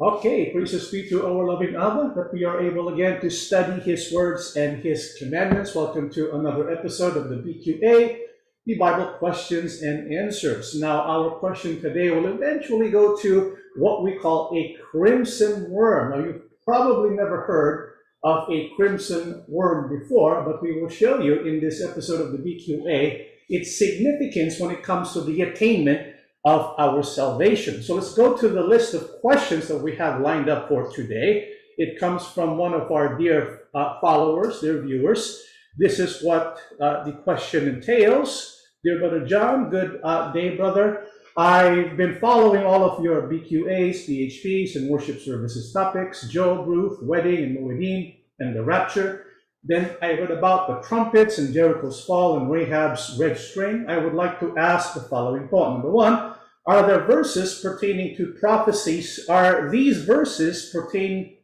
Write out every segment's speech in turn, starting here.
Okay, praises be to our loving Abba that we are able again to study His words and His commandments. Welcome to another episode of the BQA, the Bible questions and answers. Now, our question today will eventually go to what we call a crimson worm. Now, you've probably never heard of a crimson worm before, but we will show you in this episode of the BQA its significance when it comes to the attainment of our salvation. So let's go to the list of questions that we have lined up for today. It comes from one of our dear uh, followers, dear viewers. This is what uh, the question entails. Dear Brother John, good uh, day, brother. I've been following all of your BQAs, BHPs, and worship services topics, Job, Ruth, wedding, and Moedim, and the rapture. Then I read about the trumpets and Jericho's fall and Rahab's red string. I would like to ask the following point. Number one, are there verses pertaining to prophecies? Are these verses pertain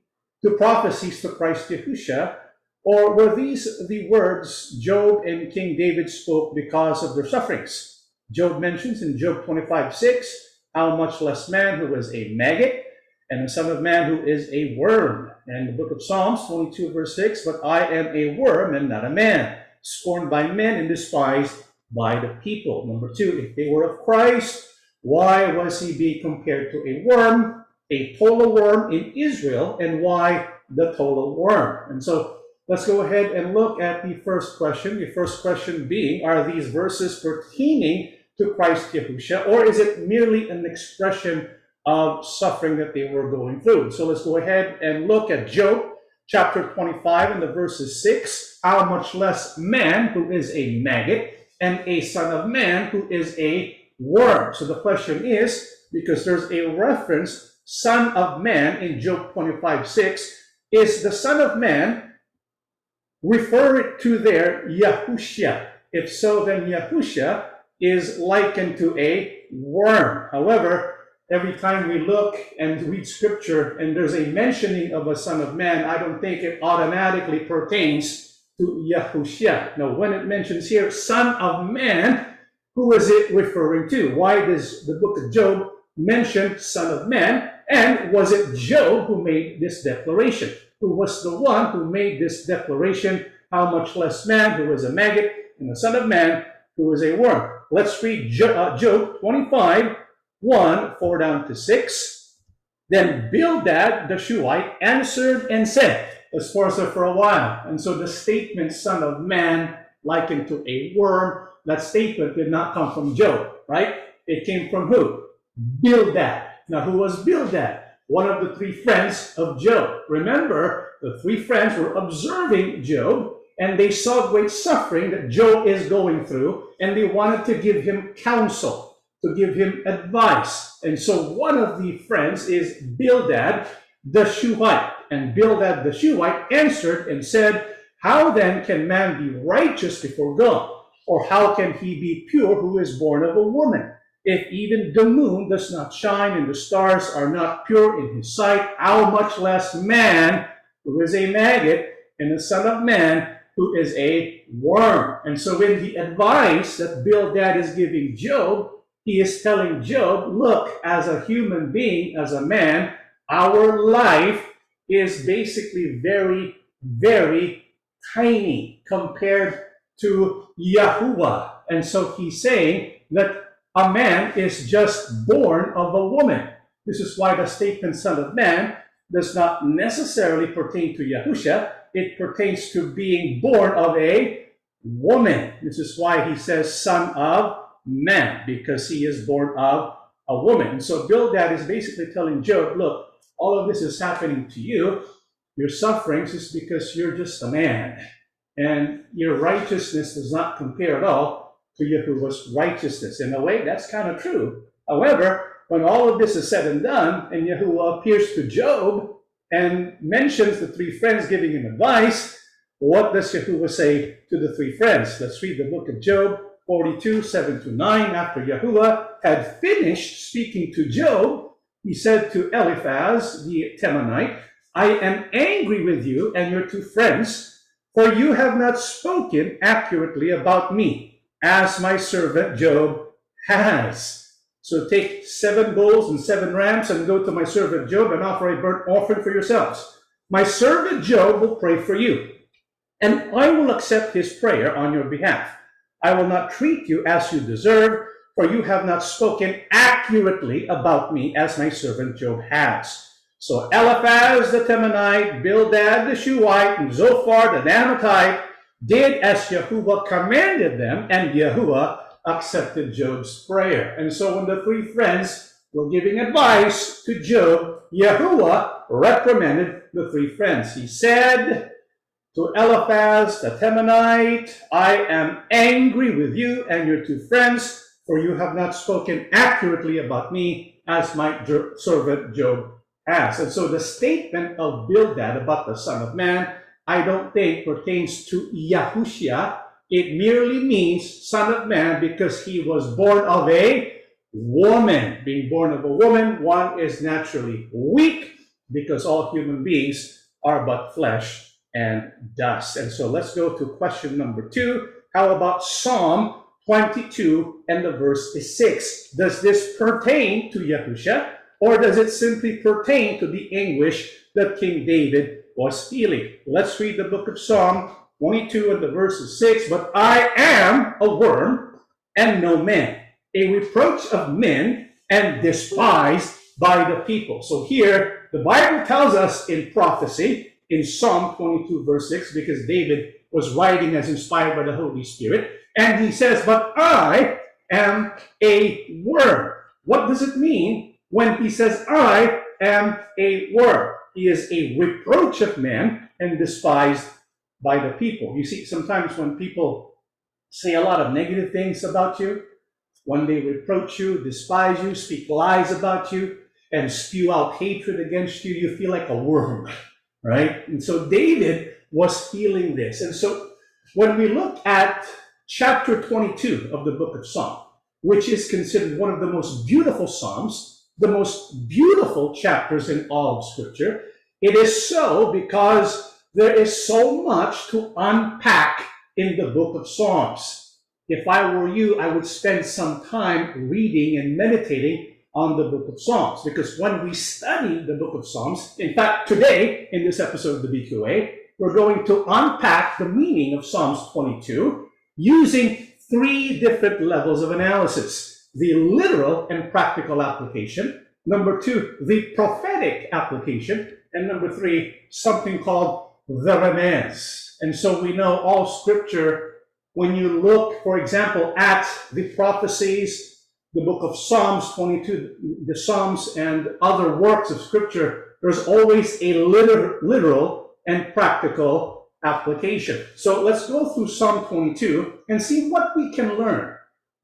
to prophecies to Christ Yahusha? Or were these the words Job and King David spoke because of their sufferings? Job mentions in Job 25, 6, how much less man who is a maggot and the son of man who is a worm. And the book of Psalms 22, verse 6, but I am a worm and not a man, scorned by men and despised by the people. Number two, if they were of Christ, why was he being compared to a worm, a tola worm in Israel, and why the tola worm? And so let's go ahead and look at the first question. The first question being, are these verses pertaining to Christ Yahusha, or is it merely an expression of suffering that they were going through? So let's go ahead and look at Job chapter 25 and the verses 6. How much less man who is a maggot and a son of man who is a worm. So the question is, because there's a reference, son of man in Job 25, 6, is the son of man referred to there Yahushua? If so, then Yahushua is likened to a worm. However, every time we look and read scripture and there's a mentioning of a son of man, I don't think it automatically pertains to Yahushua. Now, when it mentions here son of man, who is it referring to? Why does the book of Job mention Son of Man? And was it Job who made this declaration? Who was the one who made this declaration? How much less man who is a maggot and the Son of Man who is a worm? Let's read uh, Job 25, 1, 4 down to 6. Then Bildad the Shuhite answered and said, Let's pause for a while. And so the statement, Son of Man, likened to a worm, that statement did not come from Job, right? It came from who? Bildad. Now, who was Bildad? One of the three friends of Job. Remember, the three friends were observing Job, and they saw great suffering that Job is going through, and they wanted to give him counsel, to give him advice. And so one of the friends is Bildad the Shuhite. And Bildad the Shuhite answered and said, How then can man be righteous before God? Or how can he be pure who is born of a woman? If even the moon does not shine and the stars are not pure in his sight, how much less man who is a maggot and the son of man who is a worm? And so in the advice that Bildad is giving Job, he is telling Job, look, as a human being, as a man, our life is basically very, very tiny compared to Yahuwah. And so he's saying that a man is just born of a woman. This is why the statement son of man does not necessarily pertain to Yahusha. It pertains to being born of a woman. This is why he says son of man, because he is born of a woman. so Bildad is basically telling Job, look, all of this is happening to you. Your sufferings is because you're just a man and your righteousness does not compare at all to Yahuwah's righteousness. In a way, that's kind of true. However, when all of this is said and done, and Yahuwah appears to Job and mentions the three friends giving him advice, what does Yahuwah say to the three friends? Let's read the book of Job 42, 7 to 9. After Yahuwah had finished speaking to Job, he said to Eliphaz the Temanite, I am angry with you and your two friends for you have not spoken accurately about me, as my servant Job has. So take seven bulls and seven rams and go to my servant Job and offer a burnt offering for yourselves. My servant Job will pray for you, and I will accept his prayer on your behalf. I will not treat you as you deserve, for you have not spoken accurately about me as my servant Job has. So Eliphaz the Temanite, Bildad the Shuhite, and Zophar the Naamathite did as Yahuwah commanded them, and Yahuwah accepted Job's prayer. And so when the three friends were giving advice to Job, Yahuwah reprimanded the three friends. He said to Eliphaz the Temanite, I am angry with you and your two friends, for you have not spoken accurately about me as my servant Job has. And so the statement of Bildad about the Son of Man, I don't think pertains to Yahushua. It merely means Son of Man because he was born of a woman. Being born of a woman, one is naturally weak because all human beings are but flesh and dust. And so let's go to question number two. How about Psalm 22 and the verse is 6? Does this pertain to Yahusha? Or does it simply pertain to the anguish that King David was feeling? Let's read the book of Psalm 22 and the verse is 6. But I am a worm and no man, a reproach of men and despised by the people. So here, the Bible tells us in prophecy, in Psalm 22 verse 6, because David was writing as inspired by the Holy Spirit, and he says, But I am a worm. What does it mean when he says, I am a worm. He is a reproach of men and despised by the people. You see, sometimes when people say a lot of negative things about you, when they reproach you, despise you, speak lies about you, and spew out hatred against you, you feel like a worm, right? And so David was feeling this. And so when we look at chapter 22 of the book of Psalm, which is considered one of the most beautiful Psalms, the most beautiful chapters in all of Scripture. It is so because there is so much to unpack in the book of Psalms. If I were you, I would spend some time reading and meditating on the book of Psalms because when we study the book of Psalms, in fact, today in this episode of the BQA, we're going to unpack the meaning of Psalms 22 using three different levels of analysis the literal and practical application. Number two, the prophetic application. And number three, something called the romance. And so we know all scripture, when you look, for example, at the prophecies, the book of Psalms 22, the Psalms and other works of scripture, there's always a liter- literal and practical application. So let's go through Psalm 22 and see what we can learn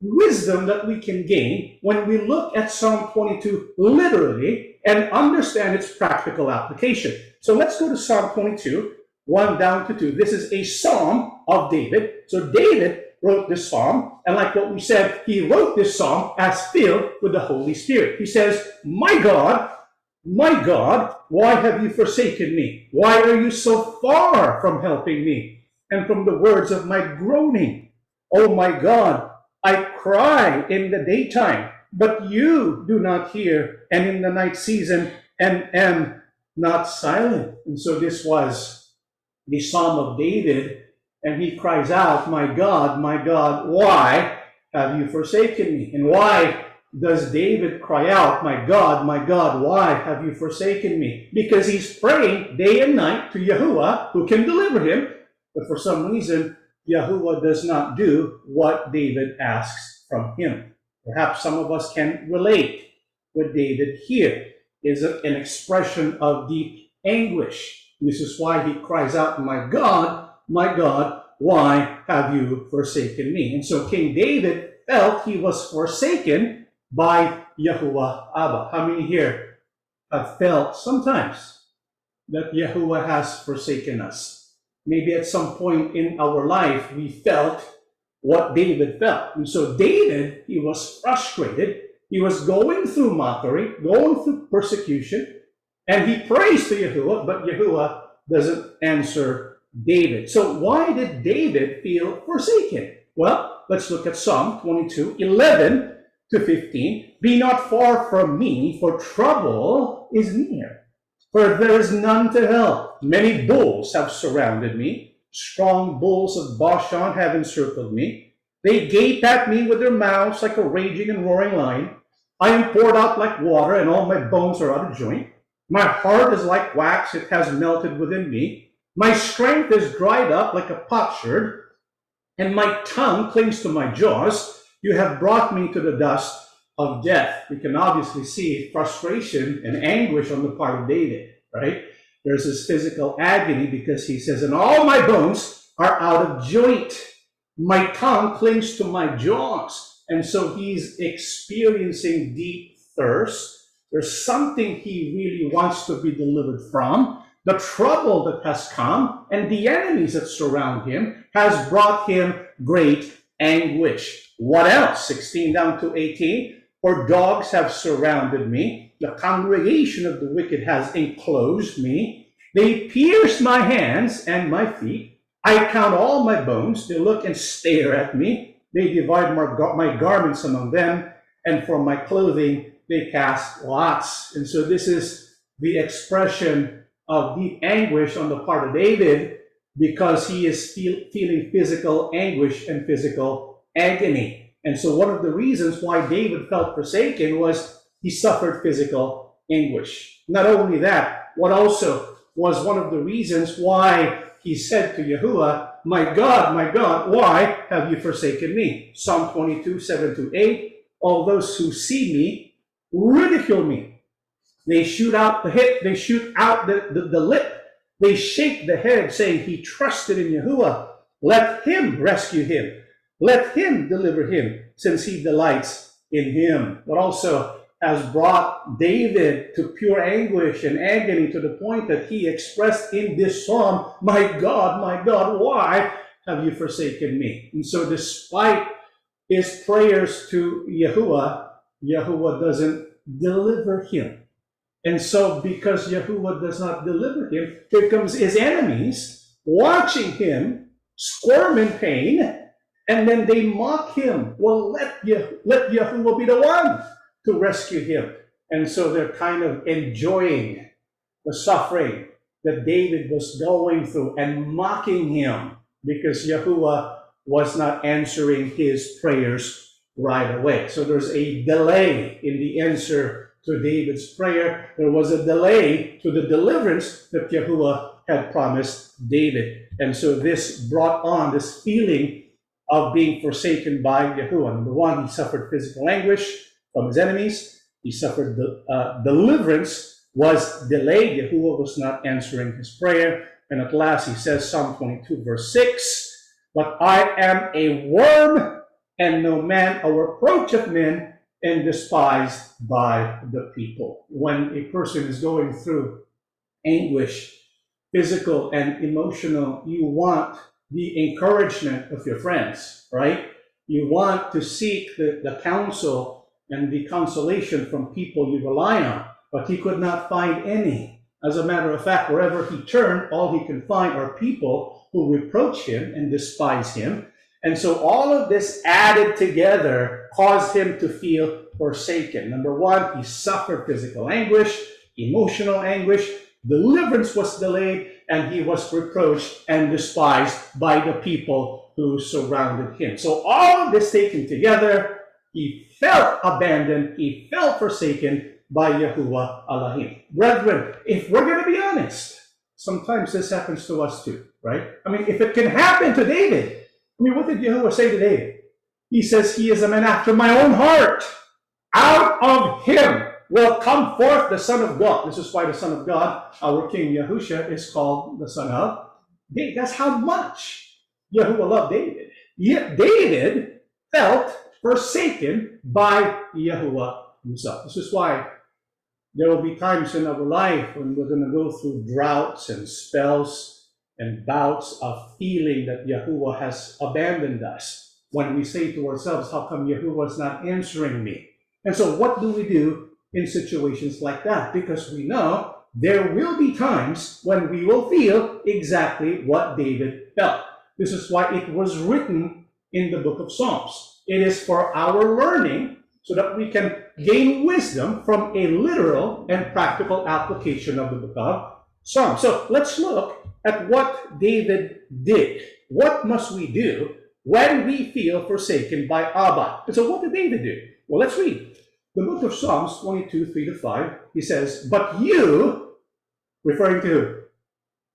wisdom that we can gain when we look at Psalm 22 literally and understand its practical application. So let's go to Psalm 22, 1 down to 2. This is a psalm of David. So David wrote this psalm, and like what we said, he wrote this psalm as filled with the Holy Spirit. He says, My God, my God, why have you forsaken me? Why are you so far from helping me and from the words of my groaning? Oh my God, I cry in the daytime, but you do not hear, and in the night season, and am not silent. And so this was the Psalm of David, and he cries out, My God, my God, why have you forsaken me? And why does David cry out, My God, my God, why have you forsaken me? Because he's praying day and night to Yahuwah, who can deliver him, but for some reason, Yahuwah does not do what David asks from him. Perhaps some of us can relate with David here is an expression of deep anguish. This is why he cries out, My God, my God, why have you forsaken me? And so King David felt he was forsaken by Yahuwah Abba. How many here have felt sometimes that Yahuwah has forsaken us? maybe at some point in our life we felt what David felt. And so David, he was frustrated. He was going through mockery, going through persecution, and he prays to Yahuwah, but Yahuwah doesn't answer David. So why did David feel forsaken? Well, let's look at Psalm 22, 11 to 15, Be not far from me, for trouble is near. For there is none to help. Many bulls have surrounded me. Strong bulls of Bashan have encircled me. They gape at me with their mouths like a raging and roaring lion. I am poured out like water, and all my bones are out of joint. My heart is like wax, it has melted within me. My strength is dried up like a potsherd, and my tongue clings to my jaws. You have brought me to the dust of death. We can obviously see frustration and anguish on the part of David, right? There's this physical agony because he says, and all my bones are out of joint. My tongue clings to my jaws. And so he's experiencing deep thirst. There's something he really wants to be delivered from the trouble that has come and the enemies that surround him has brought him great anguish. What else? 16 down to 18. For dogs have surrounded me. The congregation of the wicked has enclosed me. They pierce my hands and my feet. I count all my bones. They look and stare at me. They divide my garments among them, and for my clothing they cast lots. And so this is the expression of deep anguish on the part of David because he is feel, feeling physical anguish and physical agony. And so, one of the reasons why David felt forsaken was he suffered physical anguish. Not only that, what also was one of the reasons why he said to Yahuwah, My God, my God, why have you forsaken me? Psalm 22, 7 to 8. All those who see me ridicule me they shoot out the hip, they shoot out the, the, the lip, they shake the head, saying, He trusted in Yahuwah. Let him rescue him. Let him deliver him, since he delights in him. But also has brought David to pure anguish and agony to the point that he expressed in this psalm, My God, my God, why have you forsaken me? And so, despite his prayers to Yahuwah, Yahuwah doesn't deliver him. And so, because Yahuwah does not deliver him, here comes his enemies watching him squirm in pain, and then they mock him. Well, let, Yah- let Yahuwah be the one to rescue him. And so they're kind of enjoying the suffering that David was going through and mocking him because Yahuwah was not answering his prayers right away. So there's a delay in the answer to David's prayer, there was a delay to the deliverance that Yahuwah had promised David. And so this brought on this feeling of being forsaken by Yahuwah. Number one, he suffered physical anguish from his enemies. He suffered the uh, deliverance was delayed. Yahuwah was not answering his prayer. And at last he says, Psalm 22, verse 6, But I am a worm and no man, a reproach of men, and despised by the people. When a person is going through anguish, physical and emotional, you want the encouragement of your friends, right? You want to seek the, the counsel and the consolation from people you rely on, but he could not find any. As a matter of fact, wherever he turned, all he could find are people who reproach him and despise him. And so all of this added together caused him to feel forsaken. Number one, he suffered physical anguish, emotional anguish, deliverance was delayed, and he was reproached and despised by the people who surrounded him. So, all of this taken together, he felt abandoned, he felt forsaken by Yahuwah Elohim. Brethren, if we're going to be honest, sometimes this happens to us too, right? I mean, if it can happen to David, I mean, what did Yahuwah say to David? He says, He is a man after my own heart. Out of him will come forth the Son of God. This is why the Son of God, our King Yahusha, is called the Son of David. That's how much Yahuwah loved David. Yet David felt forsaken by Yahuwah himself. This is why there will be times in our life when we're going to go through droughts and spells and bouts of feeling that Yahuwah has abandoned us when we say to ourselves, How come Yahuwah is not answering me? And so, what do we do in situations like that? Because we know there will be times when we will feel exactly what David felt. This is why it was written in the book of Psalms. It is for our learning so that we can gain wisdom from a literal and practical application of the book of Psalms. So let's look at what David did. What must we do when we feel forsaken by Abba? And so what did David do? Well, let's read. The book of Psalms 22, 3 to 5, he says, But you, referring to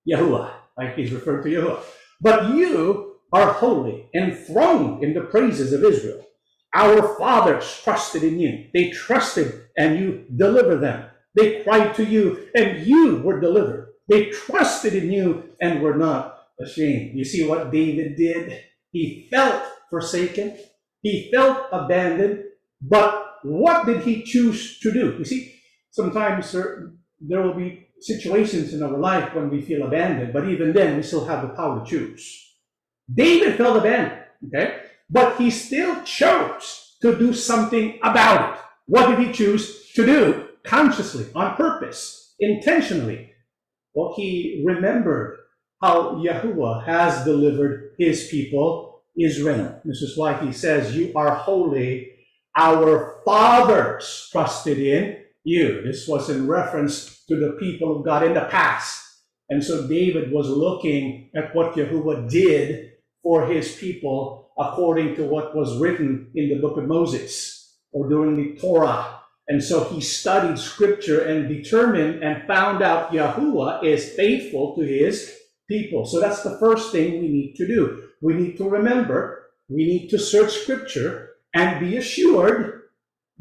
Yahuwah, he's referring to Yahuwah, but you are holy, enthroned in the praises of Israel. Our fathers trusted in you. They trusted and you delivered them. They cried to you and you were delivered. They trusted in you and were not ashamed. You see what David did? He felt forsaken. He felt abandoned. But what did he choose to do? You see, sometimes there, will be situations in our life when we feel abandoned, but even then we still have the power to choose. David felt abandoned, okay? But he still chose to do something about it. What did he choose to do? Consciously, on purpose, intentionally. Well, he remembered how Yahuwah has delivered his people, Israel. This is why he says, You are holy. Our fathers trusted in you. This was in reference to the people of God in the past. And so David was looking at what Yahuwah did for his people according to what was written in the book of Moses or during the Torah. And so he studied scripture and determined and found out Yahuwah is faithful to his people. So that's the first thing we need to do. We need to remember, we need to search scripture and be assured,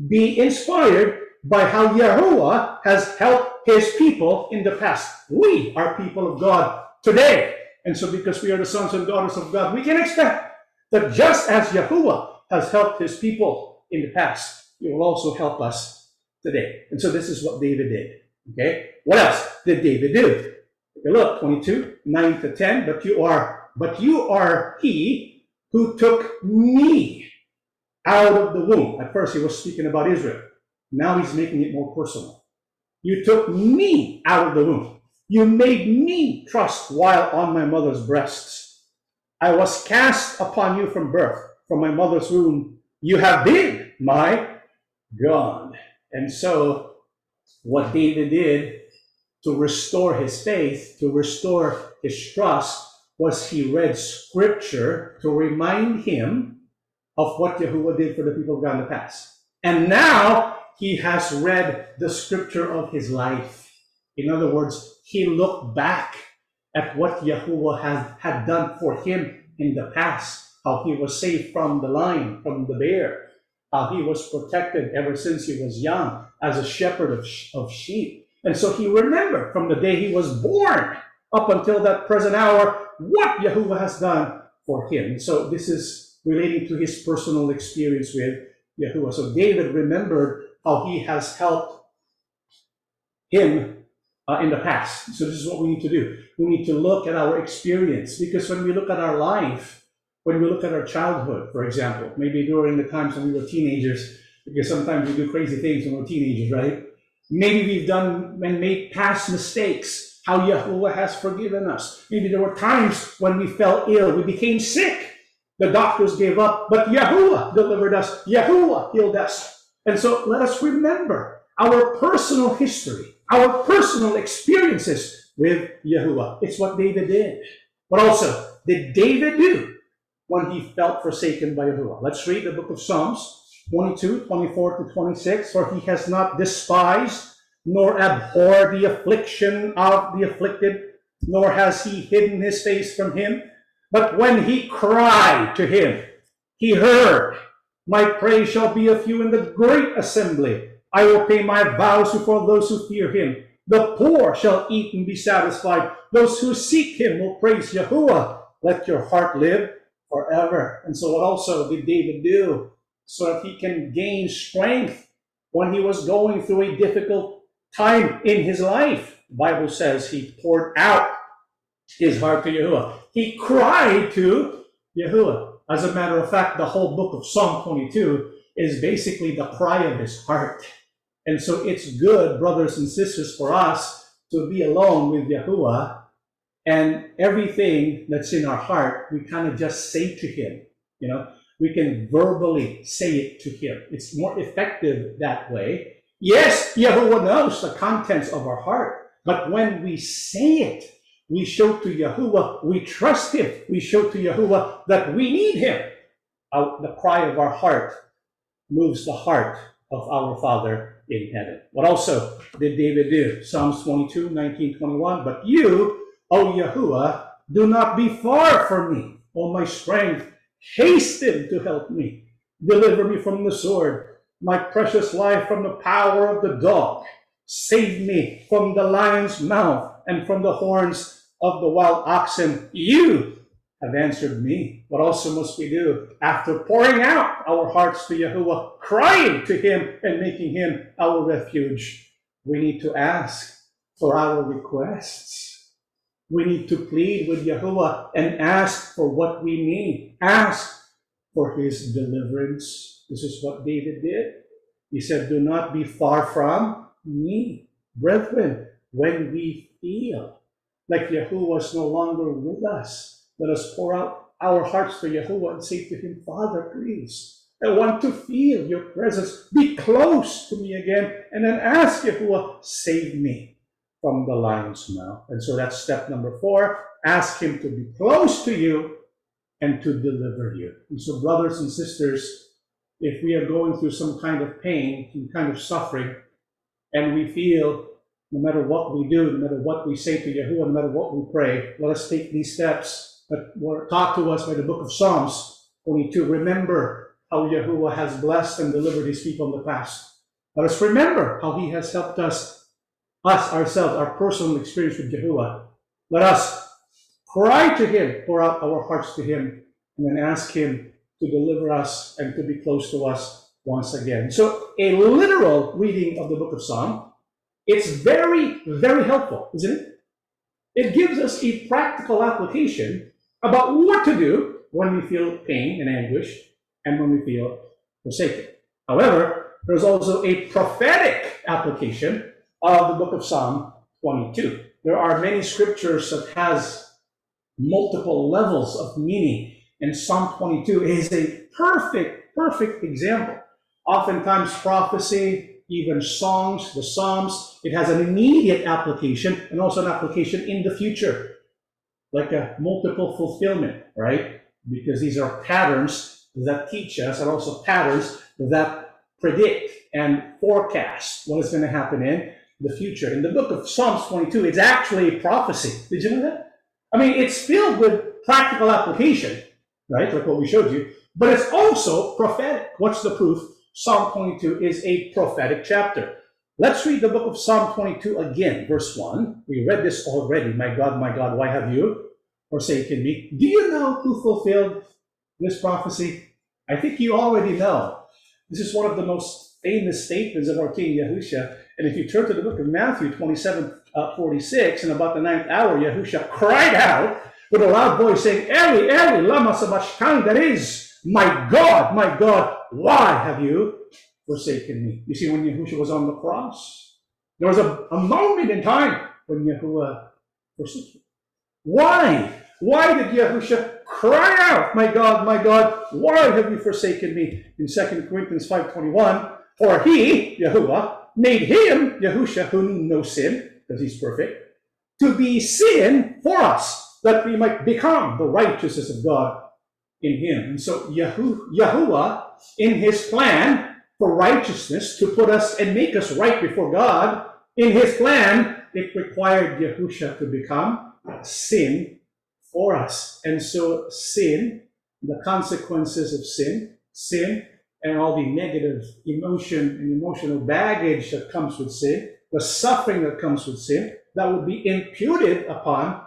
be inspired by how Yahuwah has helped his people in the past. We are people of God today. And so because we are the sons and daughters of God, we can expect that just as Yahuwah has helped his people in the past, he will also help us today. And so this is what David did. Okay? What else did David do? Look, 22, 9 to 10. But you are, but you are he who took me out of the womb. At first he was speaking about Israel. Now he's making it more personal. You took me out of the womb. You made me trust while on my mother's breasts. I was cast upon you from birth, from my mother's womb. You have been my God. And so, what David did to restore his faith, to restore his trust, was he read scripture to remind him of what Yahuwah did for the people of God in the past. And now he has read the scripture of his life. In other words, he looked back at what Yahuwah has, had done for him in the past, how he was saved from the lion, from the bear, how he was protected ever since he was young as a shepherd of, of sheep. And so he remembered from the day he was born up until that present hour what Yahuwah has done for him. So this is relating to his personal experience with Yahuwah. So David remembered how he has helped him uh, in the past. So this is what we need to do. We need to look at our experience because when we look at our life, when we look at our childhood, for example, maybe during the times when we were teenagers, because sometimes we do crazy things when we're teenagers, right? Maybe we've done and made past mistakes, how Yahuwah has forgiven us. Maybe there were times when we fell ill, we became sick. The doctors gave up, but Yahuwah delivered us. Yahuwah healed us. And so let us remember our personal history, our personal experiences with Yahuwah. It's what David did. What also did David do when he felt forsaken by Yahuwah? Let's read the book of Psalms 22, 24 to 26. For he has not despised nor abhorred the affliction of the afflicted, nor has he hidden his face from him. But when he cried to him, he heard my praise shall be of you in the great assembly. I will pay my vows before those who fear him. The poor shall eat and be satisfied. Those who seek him will praise Yahuwah. Let your heart live forever. And so what also did David do? So that he can gain strength when he was going through a difficult time in his life. The Bible says he poured out his heart to Yahuwah. He cried to Yahuwah. As a matter of fact, the whole book of Psalm 22 is basically the cry of his heart. And so it's good, brothers and sisters, for us to be alone with Yahuwah and everything that's in our heart, we kind of just say to him. You know, we can verbally say it to him. It's more effective that way. Yes, Yahuwah knows the contents of our heart, but when we say it, we show to Yahuwah we trust him. We show to Yahuwah that we need him. the cry of our heart moves the heart of our Father in heaven. What also did David do? Psalms 22, 19, 21. But you, O Yahuwah, do not be far from me. O my strength, hasten to help me. Deliver me from the sword, my precious life from the power of the dog. Save me from the lion's mouth and from the horns of the wild oxen. You have answered me. What also must we do? After pouring out our hearts to Yahuwah, crying to Him and making Him our refuge, we need to ask for our requests. We need to plead with Yahuwah and ask for what we need. Ask for His deliverance. This is what David did. He said, Do not be far from me. Brethren, when we feel like Yahuwah is no longer with us, let us pour out our hearts to Yahuwah and say to him, Father, please, I want to feel your presence. Be close to me again. And then ask Yahuwah, save me from the lion's mouth. And so that's step number four. Ask him to be close to you and to deliver you. And so, brothers and sisters, if we are going through some kind of pain, some kind of suffering, and we feel no matter what we do, no matter what we say to Yahuwah, no matter what we pray, let us take these steps that were taught to us by the book of Psalms 22. Remember how Yahuwah has blessed and delivered his people in the past. Let us remember how he has helped us, us ourselves, our personal experience with Yahuwah. Let us cry to him, pour out our hearts to him, and then ask him to deliver us and to be close to us once again. So a literal reading of the book of Psalm, it's very, very helpful, isn't it? It gives us a practical application about what to do when we feel pain and anguish and when we feel forsaken. However, there's also a prophetic application of the book of Psalm 22. There are many scriptures that has multiple levels of meaning, and Psalm 22 is a perfect, perfect example. Oftentimes prophecy, even songs, the Psalms, it has an immediate application and also an application in the future like a multiple fulfillment, right? Because these are patterns that teach us and also patterns that predict and forecast what is going to happen in the future. In the book of Psalms 22, it's actually a prophecy. Did you know that? I mean, it's filled with practical application, right? Like what we showed you, but it's also prophetic. What's the proof? Psalm 22 is a prophetic chapter. Let's read the book of Psalm 22 again, verse 1. We read this already. My God, my God, why have you forsaken me? Do you know who fulfilled this prophecy? I think you already know. This is one of the most famous statements of our King Yahusha. And if you turn to the book of Matthew 27 uh, 46, in about the ninth hour, Yahusha cried out with a loud voice, saying, Eli, Eli, lama sabachthani, that is, my God, my God, why have you forsaken me. You see, when Yahushua was on the cross, there was a, a moment in time when Yahuwah forsook him. Why? Why did Yahushua cry out, My God, my God, why have you forsaken me? In 2 Corinthians 5.21, for he, Yahuwah, made him, Yahushua, who knew no sin, because he's perfect, to be sin for us, that we might become the righteousness of God in him. And so Yahu, Yahuwah, in his plan, for righteousness to put us and make us right before God. In his plan, it required Yahusha to become sin for us. And so sin, the consequences of sin, sin and all the negative emotion and emotional baggage that comes with sin, the suffering that comes with sin, that would be imputed upon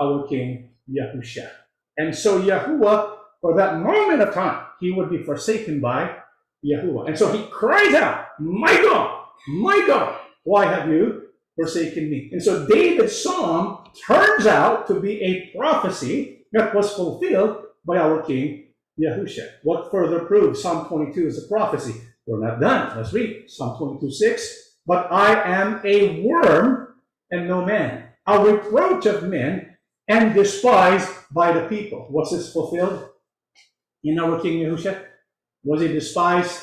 our King Yahusha. And so Yahuwah, for that moment of time, he would be forsaken by Yahuwah. And so he cries out, My God, my God, why have you forsaken me? And so David's psalm turns out to be a prophecy that was fulfilled by our King Yahusha. What further proves Psalm 22 is a prophecy? We're not done. Let's read Psalm 22 6. But I am a worm and no man, a reproach of men and despised by the people. Was this fulfilled? in our King Yahusha? Was he despised?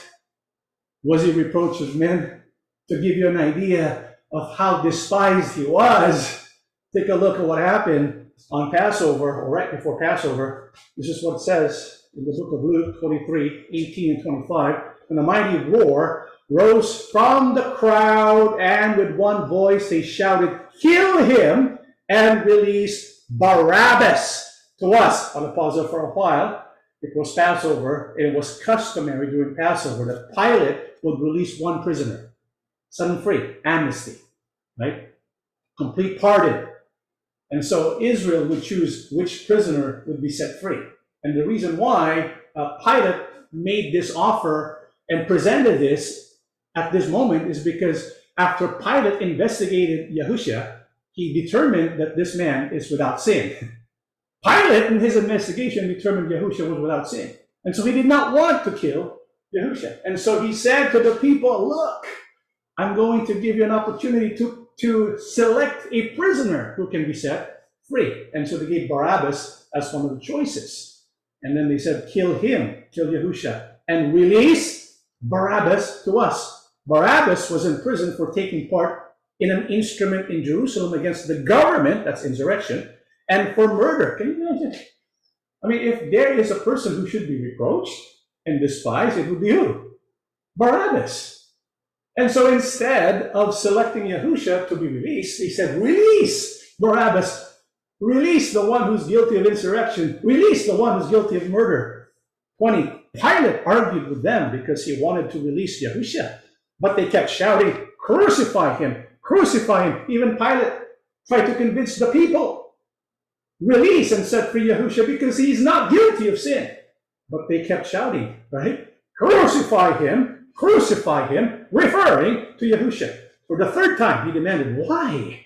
Was he reproached of men? To give you an idea of how despised he was, take a look at what happened on Passover, or right before Passover. This is what it says in the book of Luke 23 18 and 25. And a mighty roar rose from the crowd, and with one voice they shouted, Kill him and release Barabbas to us. On a pause for a while. It was Passover, and it was customary during Passover that Pilate would release one prisoner, him free, amnesty, right? Complete pardon. And so Israel would choose which prisoner would be set free. And the reason why uh, Pilate made this offer and presented this at this moment is because after Pilate investigated Yahusha, he determined that this man is without sin. Pilate, in his investigation, determined Yahusha was without sin. And so he did not want to kill Yahusha. And so he said to the people, Look, I'm going to give you an opportunity to, to select a prisoner who can be set free. And so they gave Barabbas as one of the choices. And then they said, Kill him, kill Yahusha, and release Barabbas to us. Barabbas was in prison for taking part in an instrument in Jerusalem against the government, that's insurrection, and for murder. Can you imagine? I mean, if there is a person who should be reproached, and despised, it would be who? Barabbas. And so instead of selecting Yahusha to be released, he said, Release Barabbas. Release the one who's guilty of insurrection. Release the one who's guilty of murder. 20. Pilate argued with them because he wanted to release Yahusha. But they kept shouting, Crucify him! Crucify him! Even Pilate tried to convince the people. Release and set free Yahusha because he's not guilty of sin. But they kept shouting, right? Crucify him, crucify him, referring to Yahusha. For the third time, he demanded, Why?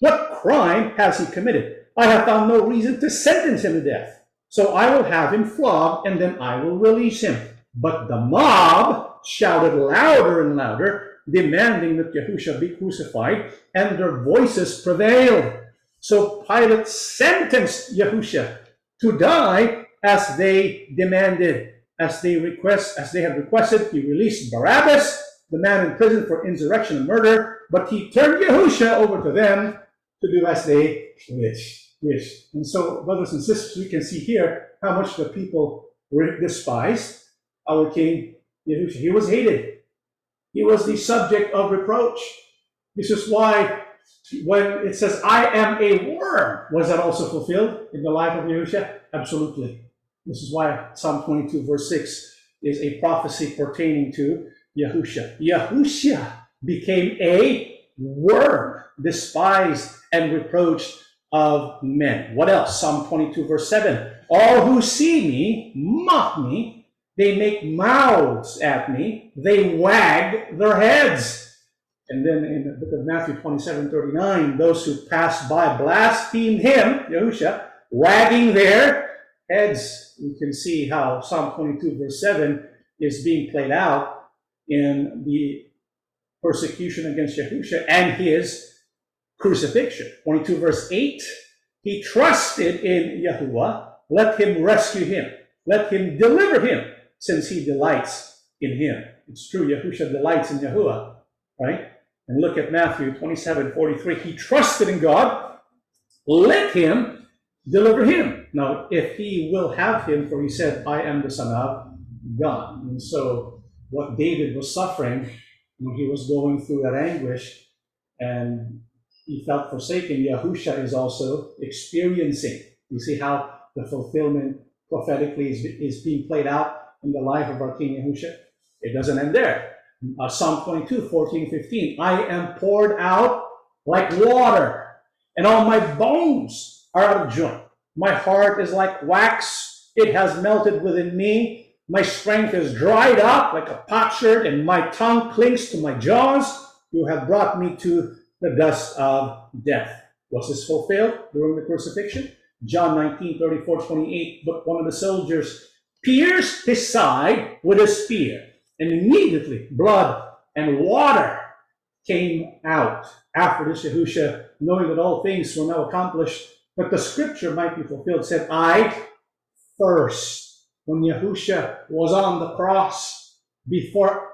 What crime has he committed? I have found no reason to sentence him to death. So I will have him flogged, and then I will release him. But the mob shouted louder and louder, demanding that Yahusha be crucified, and their voices prevailed. So Pilate sentenced Yahusha to die as they demanded, as they request, as they had requested. He released Barabbas, the man in prison for insurrection and murder, but he turned Yahusha over to them to do as they wish. wish. And so, brothers and sisters, we can see here how much the people despised our King Yahusha. He was hated. He was the subject of reproach. This is why when it says, I am a worm, was that also fulfilled in the life of Yahusha? Absolutely. This is why Psalm 22, verse 6 is a prophecy pertaining to Yahusha. Yahusha became a worm, despised and reproached of men. What else? Psalm 22, verse 7. All who see me mock me. They make mouths at me. They wag their heads. And then in the book of Matthew 27, 39, those who passed by blasphemed him, Yahusha, wagging their heads, we can see how Psalm 22, verse 7 is being played out in the persecution against Yahusha and his crucifixion. 22, verse 8 He trusted in Yahuwah, let him rescue him, let him deliver him, since he delights in him. It's true, Yahusha delights in Yahuwah, right? And look at Matthew 27, 43. He trusted in God, let him deliver him. Now, if he will have him, for he said, I am the Son of God. And so, what David was suffering he was going through that anguish and he felt forsaken, Yahusha is also experiencing. You see how the fulfillment prophetically is, is being played out in the life of our King Yahusha? It doesn't end there. Uh, Psalm 22, 14, 15. I am poured out like water, and all my bones are out of joint. My heart is like wax, it has melted within me. My strength is dried up like a potsherd, and my tongue clings to my jaws. You have brought me to the dust of death. Was this fulfilled during the crucifixion? John 19, 34, 28. But one of the soldiers pierced his side with a spear, and immediately blood and water came out. After this, Yahusha, knowing that all things were now accomplished, but the scripture might be fulfilled, said, I thirst. When Yahusha was on the cross, before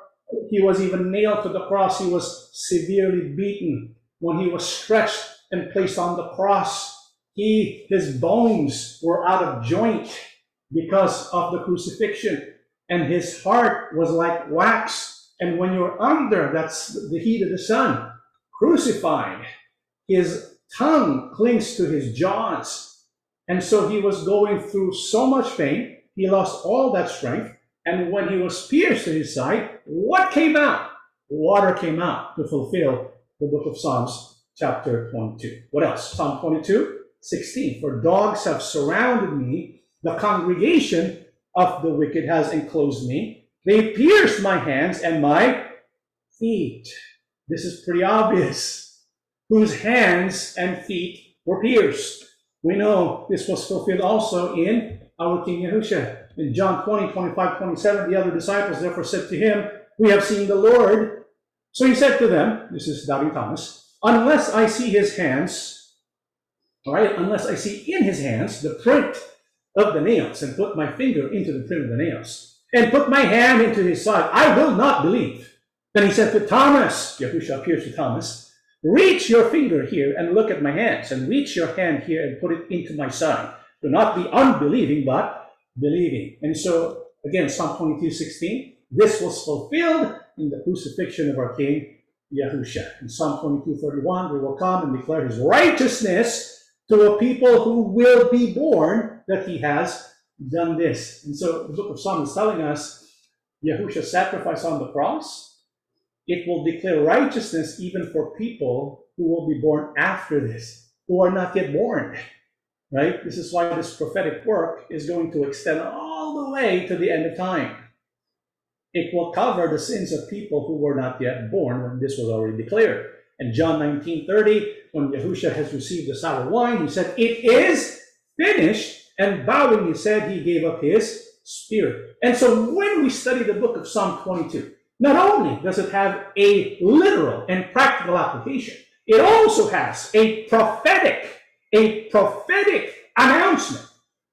he was even nailed to the cross, he was severely beaten. When he was stretched and placed on the cross, he, his bones were out of joint because of the crucifixion, and his heart was like wax. And when you're under, that's the heat of the sun, crucified, his tongue clings to his jaws. And so he was going through so much pain, he lost all that strength. And when he was pierced in his side, what came out? Water came out to fulfill the book of Psalms, chapter 22. What else? Psalm 22, 16. For dogs have surrounded me, the congregation of the wicked has enclosed me. They pierced my hands and my feet. This is pretty obvious. Whose hands and feet were pierced. We know this was fulfilled also in our King Yahushua. In John 20, 25, 27, the other disciples therefore said to him, We have seen the Lord. So he said to them, This is doubting Thomas, unless I see his hands, all right, unless I see in his hands the print of the nails and put my finger into the print of the nails and put my hand into his side, I will not believe. Then he said to Thomas, Yahushua appears to Thomas, reach your finger here and look at my hands and reach your hand here and put it into my side. Do not be unbelieving, but believing. And so, again, Psalm 22, 16, this was fulfilled in the crucifixion of our King Yahusha. In Psalm 22, 31, we will come and declare his righteousness to a people who will be born that he has done this. And so the book of Psalms is telling us Yahusha's sacrifice on the cross, it will declare righteousness even for people who will be born after this, who are not yet born right? This is why this prophetic work is going to extend all the way to the end of time. It will cover the sins of people who were not yet born when this was already declared. And John 19 30, when Yahusha has received the sour wine, he said, It is finished. And bowing he said, he gave up his spirit. And so when we study the book of Psalm 22, not only does it have a literal and practical application, it also has a prophetic a prophetic announcement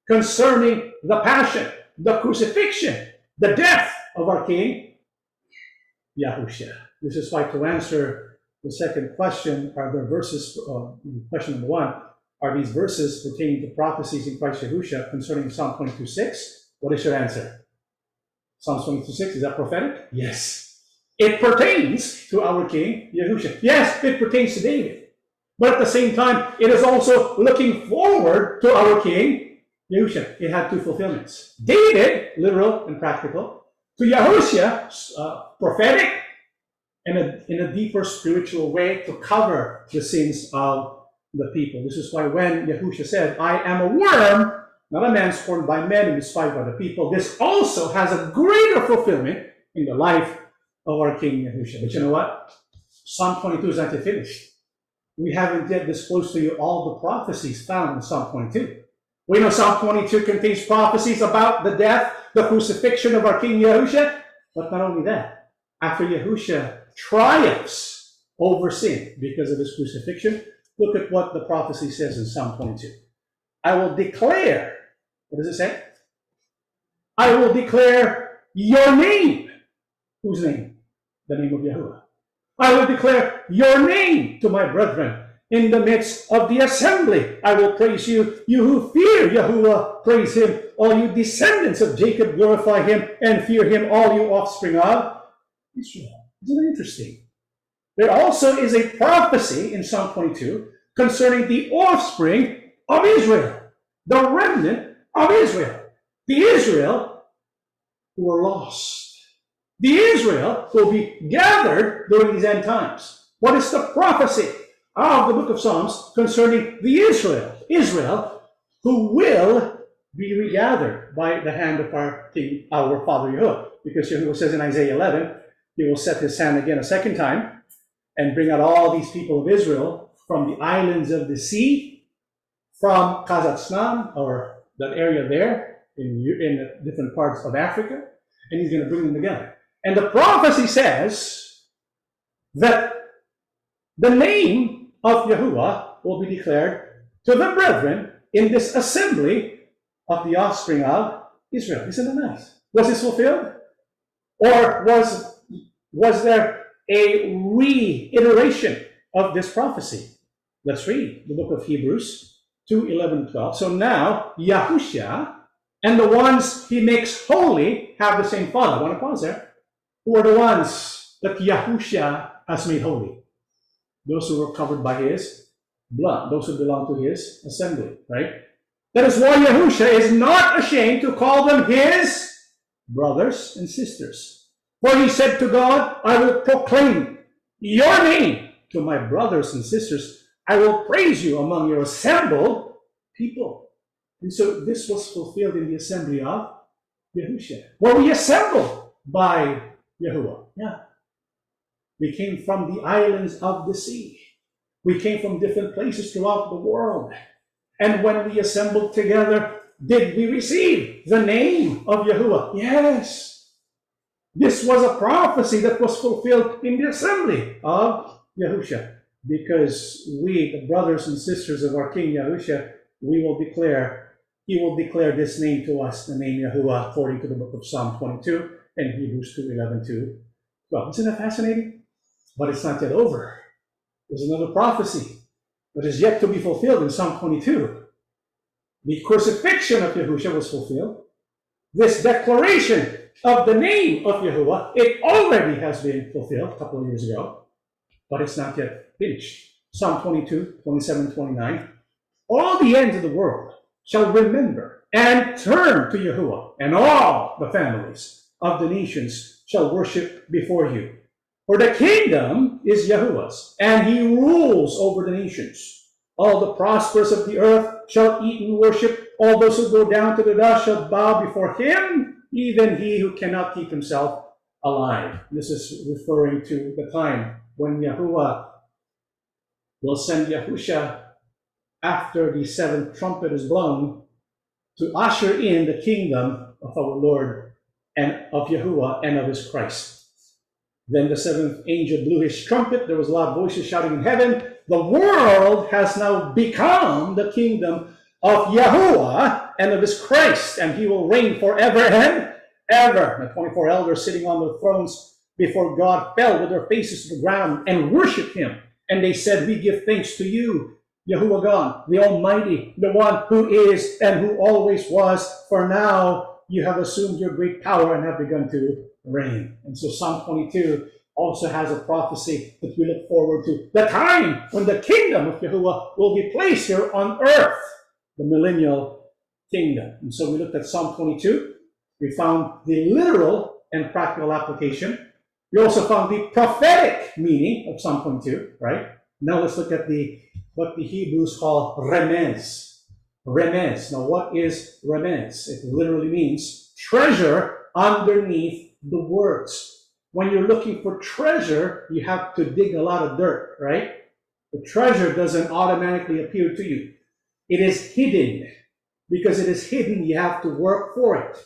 concerning the passion, the crucifixion, the death of our King, Yahushua. This is why to answer the second question, are there verses, uh, question number one, are these verses pertaining to prophecies in Christ Yahushua concerning Psalm 22 6? What is your answer? Psalm 22 6, is that prophetic? Yes. It pertains to our King Yahushua. Yes, it pertains to David. But at the same time, it is also looking forward to our King, Yahushua. It had two fulfillments. David, literal and practical, to Yahushua, uh, prophetic, and a, in a deeper spiritual way to cover the sins of the people. This is why when Yahushua said, I am a worm, not a man scorned by men and despised by the people, this also has a greater fulfillment in the life of our King Yahushua. But you know what? Psalm 22 is not finished we haven't yet disclosed to you all the prophecies found in Psalm 22. We know Psalm 22 contains prophecies about the death, the crucifixion of our King Yahusha, but not only that. After Yahusha triumphs over sin because of his crucifixion, look at what the prophecy says in Psalm 22. I will declare, what does it say? I will declare your name. Whose name? The name of Yahuwah. I will declare your name to my brethren. In the midst of the assembly, I will praise you. You who fear Yahuwah, praise him. All you descendants of Jacob, glorify him and fear him, all you offspring of Israel. Isn't it interesting? There also is a prophecy in Psalm 22 concerning the offspring of Israel, the remnant of Israel, the Israel who were lost. The Israel will be gathered during these end times. What is the prophecy of the book of Psalms concerning the Israel, Israel, who will be regathered by the hand of our King, our Father Yahuwah? Because Yahuwah says in Isaiah 11, he will set his hand again a second time and bring out all these people of Israel from the islands of the sea, from Kazakhstan, or that area there, in, in different parts of Africa, and he's going to bring them together. And the prophecy says that the name of Yahuwah will be declared to the brethren in this assembly of the offspring of Israel. Isn't that nice? Was this fulfilled? Or was, was there a reiteration of this prophecy? Let's read the book of Hebrews 2 11 12. So now, Yahusha and the ones he makes holy have the same father. I want to pause there. Who are the ones that Yahusha has made holy? Those who were covered by his blood, those who belong to his assembly, right? That is why Yahusha is not ashamed to call them his brothers and sisters. For he said to God, I will proclaim your name to my brothers and sisters. I will praise you among your assembled people. And so this was fulfilled in the assembly of Yahusha. Were we assembled by Yahuwah? Yeah. We came from the islands of the sea. We came from different places throughout the world. And when we assembled together, did we receive the name of Yahuwah? Yes. This was a prophecy that was fulfilled in the assembly of Yahusha. Because we, the brothers and sisters of our King Yahusha, we will declare, he will declare this name to us, the name Yahuwah, according to the book of Psalm 22 and Hebrews 2 11 2. Well, isn't that fascinating? But it's not yet over. There's another prophecy that is yet to be fulfilled in Psalm 22. The crucifixion of Yahushua was fulfilled. This declaration of the name of Yahuwah, it already has been fulfilled a couple of years ago, but it's not yet finished. Psalm 22, 27, 29. All the ends of the world shall remember and turn to Yahuwah, and all the families of the nations shall worship before you. For the kingdom is Yahuwah's, and he rules over the nations. All the prosperous of the earth shall eat and worship. All those who go down to the dust shall bow before him, even he who cannot keep himself alive. This is referring to the time when Yahuwah will send Yahusha after the seventh trumpet is blown to usher in the kingdom of our Lord and of Yahuwah and of his Christ. Then the seventh angel blew his trumpet. There was a loud voices shouting in heaven. The world has now become the kingdom of Yahuwah and of his Christ, and he will reign forever and ever. The 24 elders sitting on their thrones before God fell with their faces to the ground and worshiped him. And they said, We give thanks to you, Yahuwah God, the Almighty, the one who is and who always was, for now you have assumed your great power and have begun to reign. And so Psalm 22 also has a prophecy that we look forward to. The time when the kingdom of Yahuwah will be placed here on earth, the millennial kingdom. And so we looked at Psalm 22. We found the literal and practical application. We also found the prophetic meaning of Psalm 22, right? Now let's look at the what the Hebrews call remez. Remez. Now what is remez? It literally means treasure underneath the words. When you're looking for treasure, you have to dig a lot of dirt, right? The treasure doesn't automatically appear to you. It is hidden. Because it is hidden, you have to work for it.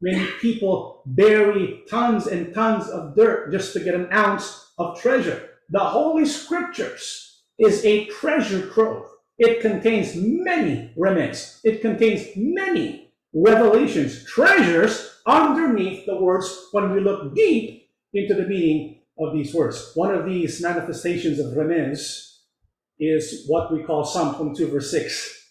Many people bury tons and tons of dirt just to get an ounce of treasure. The Holy Scriptures is a treasure trove. It contains many remnants. It contains many revelations, treasures underneath the words when we look deep into the meaning of these words. One of these manifestations of remez is what we call Psalm 22, verse 6.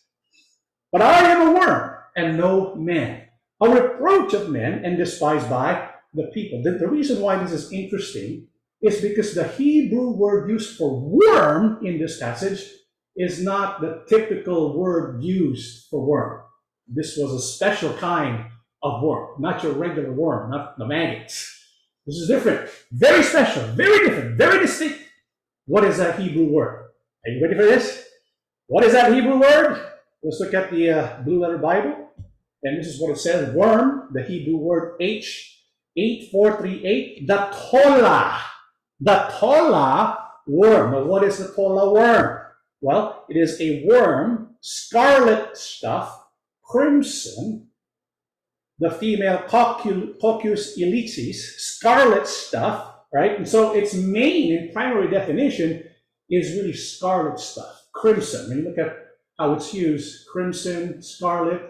But I am a worm and no man, a reproach of men and despised by the people. The, the reason why this is interesting is because the Hebrew word used for worm in this passage is not the typical word used for worm. This was a special kind of worm, not your regular worm, not the maggots. This is different, very special, very different, very distinct. What is that Hebrew word? Are you ready for this? What is that Hebrew word? Let's look at the uh, Blue Letter Bible. And this is what it says worm, the Hebrew word H8438, the tola. The tola worm. Now, what is the tola worm? Well, it is a worm, scarlet stuff, crimson, the female Coccus ilicis, scarlet stuff, right? And so its main and primary definition is really scarlet stuff, crimson. When you look at how it's used, crimson, scarlet,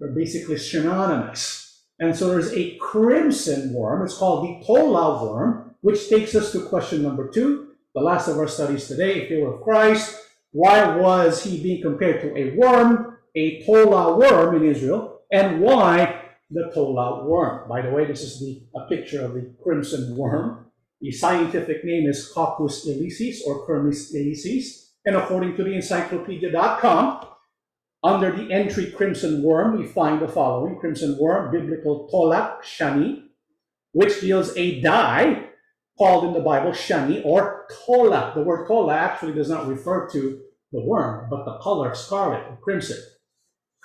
are basically synonymous. And so there's a crimson worm. It's called the tola worm, which takes us to question number two, the last of our studies today. If you were of Christ, why was he being compared to a worm, a tola worm in Israel, and why the tola worm? By the way, this is the, a picture of the crimson worm. The scientific name is Coccus ilicis or Kermes ilicis. And according to the encyclopedia.com, under the entry crimson worm, we find the following crimson worm, biblical tola'at shani, which deals a dye called in the Bible shani or kola. The word kola actually does not refer to the worm, but the color scarlet or crimson.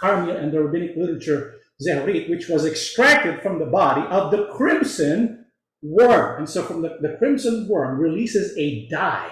Carmia and the rabbinic literature zehorit, which was extracted from the body of the crimson worm. And so from the, the crimson worm releases a dye,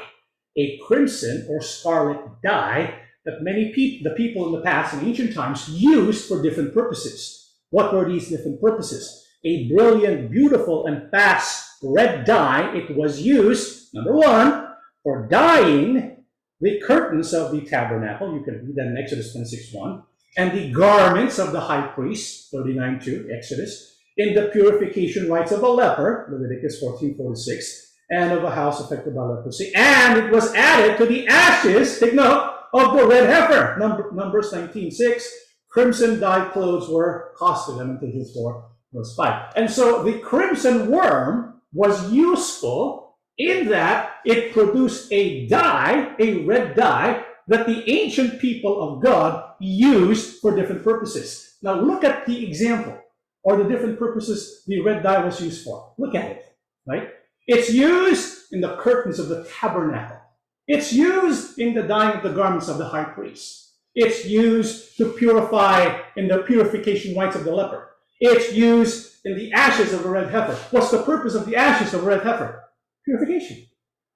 a crimson or scarlet dye that many people, the people in the past in ancient times used for different purposes. What were these different purposes? A brilliant, beautiful, and fast red dye. It was used, number one, for dyeing the curtains of the tabernacle. You can read that in Exodus 26 1. And the garments of the high priest, 39 2, Exodus in the purification rites of a leper, Leviticus 14:46, and of a house affected by leprosy. And it was added to the ashes, take note, of the red heifer, number, Numbers 19:6. Crimson dyed clothes were costly, Lamentations 4, verse 5. And so the crimson worm was useful in that it produced a dye, a red dye, that the ancient people of God used for different purposes. Now look at the example or the different purposes the red dye was used for. Look at it, right? It's used in the curtains of the tabernacle. It's used in the dyeing of the garments of the high priest. It's used to purify in the purification rites of the leper. It's used in the ashes of a red heifer. What's the purpose of the ashes of a red heifer? Purification.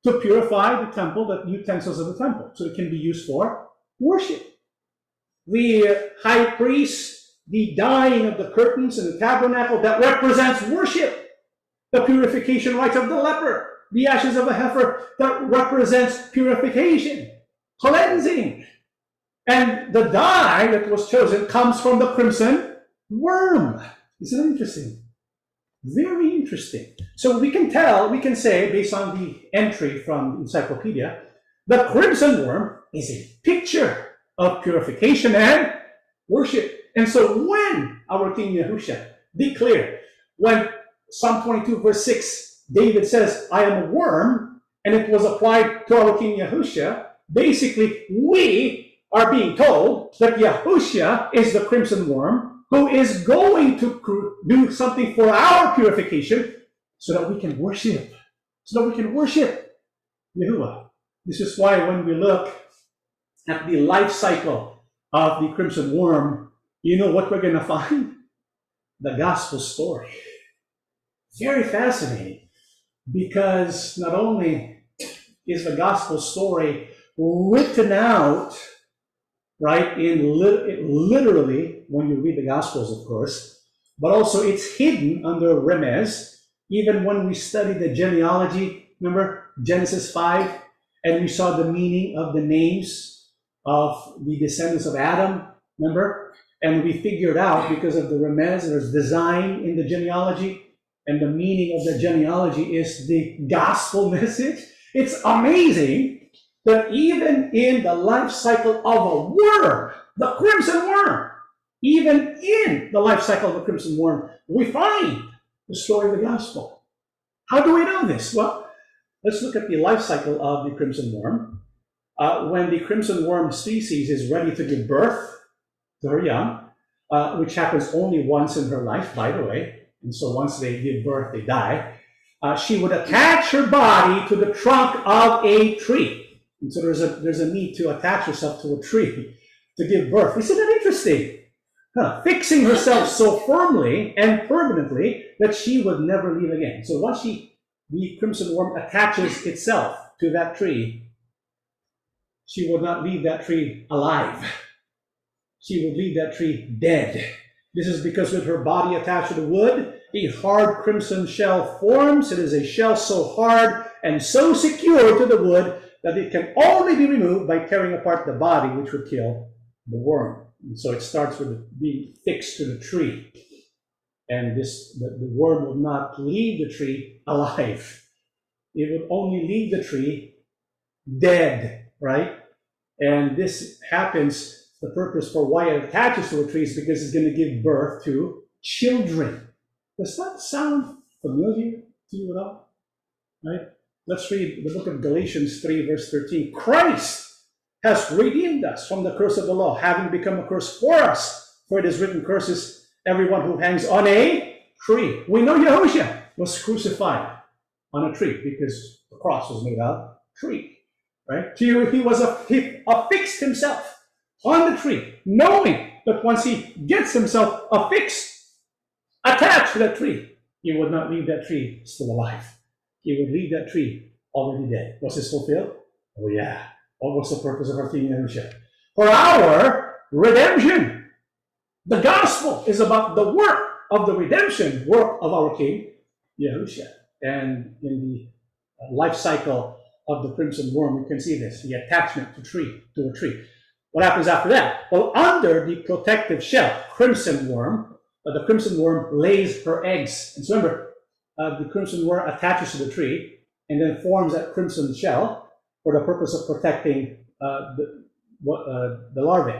To purify the temple, the utensils of the temple, so it can be used for worship. The high priest the dyeing of the curtains in the tabernacle that represents worship, the purification rites of the leper, the ashes of a heifer that represents purification, cleansing. And the dye that was chosen comes from the crimson worm. Isn't it interesting? Very interesting. So we can tell, we can say, based on the entry from the encyclopedia, the crimson worm is a picture of purification and worship. And so when our King Yahusha declared, when Psalm 22 verse 6, David says, I am a worm, and it was applied to our King Yahusha, basically we are being told that Yahusha is the crimson worm who is going to do something for our purification so that we can worship. So that we can worship Yahuwah. This is why when we look at the life cycle of the crimson worm, you know what we're going to find? The gospel story. Very fascinating because not only is the gospel story written out, right, in lit- literally when you read the gospels, of course, but also it's hidden under remez. Even when we study the genealogy, remember Genesis 5, and we saw the meaning of the names of the descendants of Adam, remember? And we figured out because of the remez, there's design in the genealogy, and the meaning of the genealogy is the gospel message. It's amazing that even in the life cycle of a worm, the crimson worm, even in the life cycle of the crimson worm, we find the story of the gospel. How do we know this? Well, let's look at the life cycle of the crimson worm. Uh, when the crimson worm species is ready to give birth, to her young, uh, which happens only once in her life, by the way. And so once they give birth, they die. Uh, she would attach her body to the trunk of a tree. And so there's a, there's a need to attach herself to a tree to give birth. Isn't that interesting? Huh. Fixing herself so firmly and permanently that she would never leave again. So once she, the crimson worm attaches itself to that tree, she would not leave that tree alive she would leave that tree dead. This is because with her body attached to the wood, a hard crimson shell forms. It is a shell so hard and so secure to the wood that it can only be removed by tearing apart the body, which would kill the worm. And so it starts with being fixed to the tree. and this the, the worm would not leave the tree alive. It would only leave the tree dead, right? And this happens. The purpose for why it attaches to a tree is because it's going to give birth to children. Does that sound familiar to you at all? Right? Let's read the book of Galatians 3, verse 13. Christ has redeemed us from the curse of the law, having become a curse for us. For it is written, curses everyone who hangs on a tree. We know Yahushua was crucified on a tree because the cross was made out of tree. Right? He, he was a, he affixed himself on the tree, knowing that once he gets himself affixed, attached to that tree, he would not leave that tree still alive. He would leave that tree already dead. Was this fulfilled? Oh yeah. What was the purpose of our Yahushua? For our redemption. The gospel is about the work of the redemption work of our King Yahushua. And in the life cycle of the crimson worm, we can see this, the attachment to tree, to a tree. What happens after that? Well, under the protective shell, crimson worm, uh, the crimson worm lays her eggs. And so remember, uh, the crimson worm attaches to the tree and then forms that crimson shell for the purpose of protecting uh, the, what, uh, the larvae,